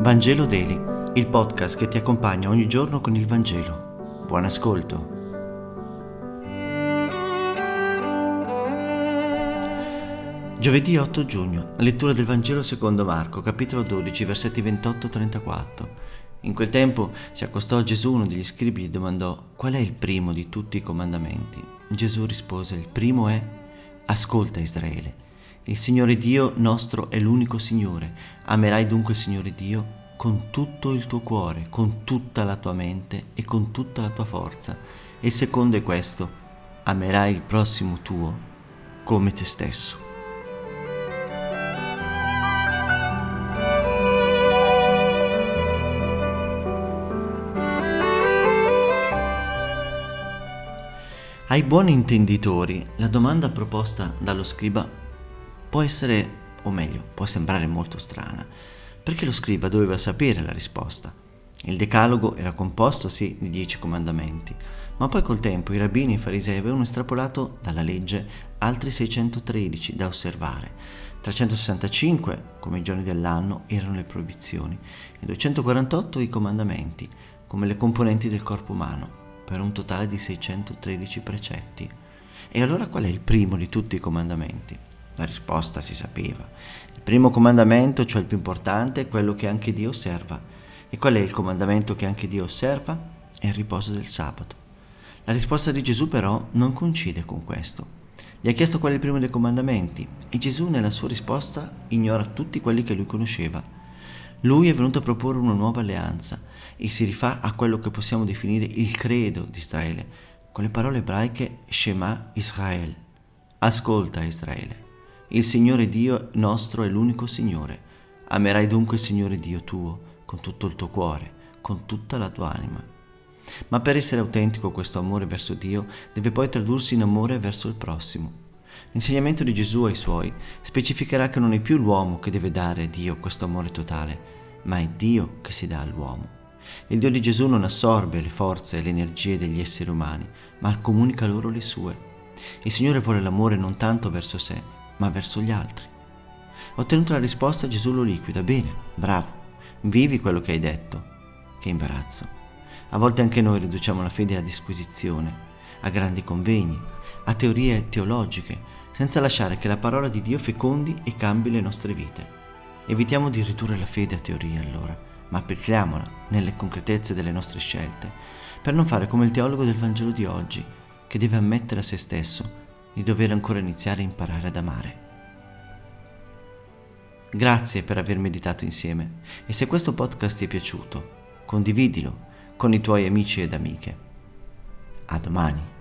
Vangelo Daily, il podcast che ti accompagna ogni giorno con il Vangelo. Buon ascolto. Giovedì 8 giugno, lettura del Vangelo secondo Marco, capitolo 12, versetti 28-34. In quel tempo si accostò a Gesù uno degli scribi e gli domandò qual è il primo di tutti i comandamenti. Gesù rispose, il primo è, ascolta Israele. Il Signore Dio nostro è l'unico Signore. Amerai dunque il Signore Dio con tutto il tuo cuore, con tutta la tua mente e con tutta la tua forza. E il secondo è questo, amerai il prossimo tuo come te stesso. Ai buoni intenditori, la domanda proposta dallo scriba può essere, o meglio, può sembrare molto strana, perché lo scriba doveva sapere la risposta. Il decalogo era composto, sì, di dieci comandamenti, ma poi col tempo i rabbini e i farisei avevano estrapolato dalla legge altri 613 da osservare. 365, come i giorni dell'anno, erano le proibizioni e 248 i comandamenti, come le componenti del corpo umano, per un totale di 613 precetti. E allora qual è il primo di tutti i comandamenti? La risposta si sapeva. Il primo comandamento, cioè il più importante, è quello che anche Dio osserva. E qual è il comandamento che anche Dio osserva? È il riposo del sabato. La risposta di Gesù però non coincide con questo. Gli ha chiesto qual è il primo dei comandamenti e Gesù nella sua risposta ignora tutti quelli che lui conosceva. Lui è venuto a proporre una nuova alleanza e si rifà a quello che possiamo definire il credo di Israele, con le parole ebraiche Shema Israel. Ascolta Israele. Il Signore Dio nostro è l'unico Signore. Amerai dunque il Signore Dio tuo con tutto il tuo cuore, con tutta la tua anima. Ma per essere autentico questo amore verso Dio deve poi tradursi in amore verso il prossimo. L'insegnamento di Gesù ai suoi specificherà che non è più l'uomo che deve dare a Dio questo amore totale, ma è Dio che si dà all'uomo. Il Dio di Gesù non assorbe le forze e le energie degli esseri umani, ma comunica loro le sue. Il Signore vuole l'amore non tanto verso sé, ma verso gli altri. Ottenuta la risposta, Gesù lo liquida. Bene, bravo, vivi quello che hai detto. Che imbarazzo. A volte anche noi riduciamo la fede a disquisizione, a grandi convegni, a teorie teologiche, senza lasciare che la parola di Dio fecondi e cambi le nostre vite. Evitiamo di ridurre la fede a teorie allora, ma applichiamola nelle concretezze delle nostre scelte, per non fare come il teologo del Vangelo di oggi, che deve ammettere a se stesso di dover ancora iniziare a imparare ad amare. Grazie per aver meditato insieme e se questo podcast ti è piaciuto, condividilo con i tuoi amici ed amiche. A domani.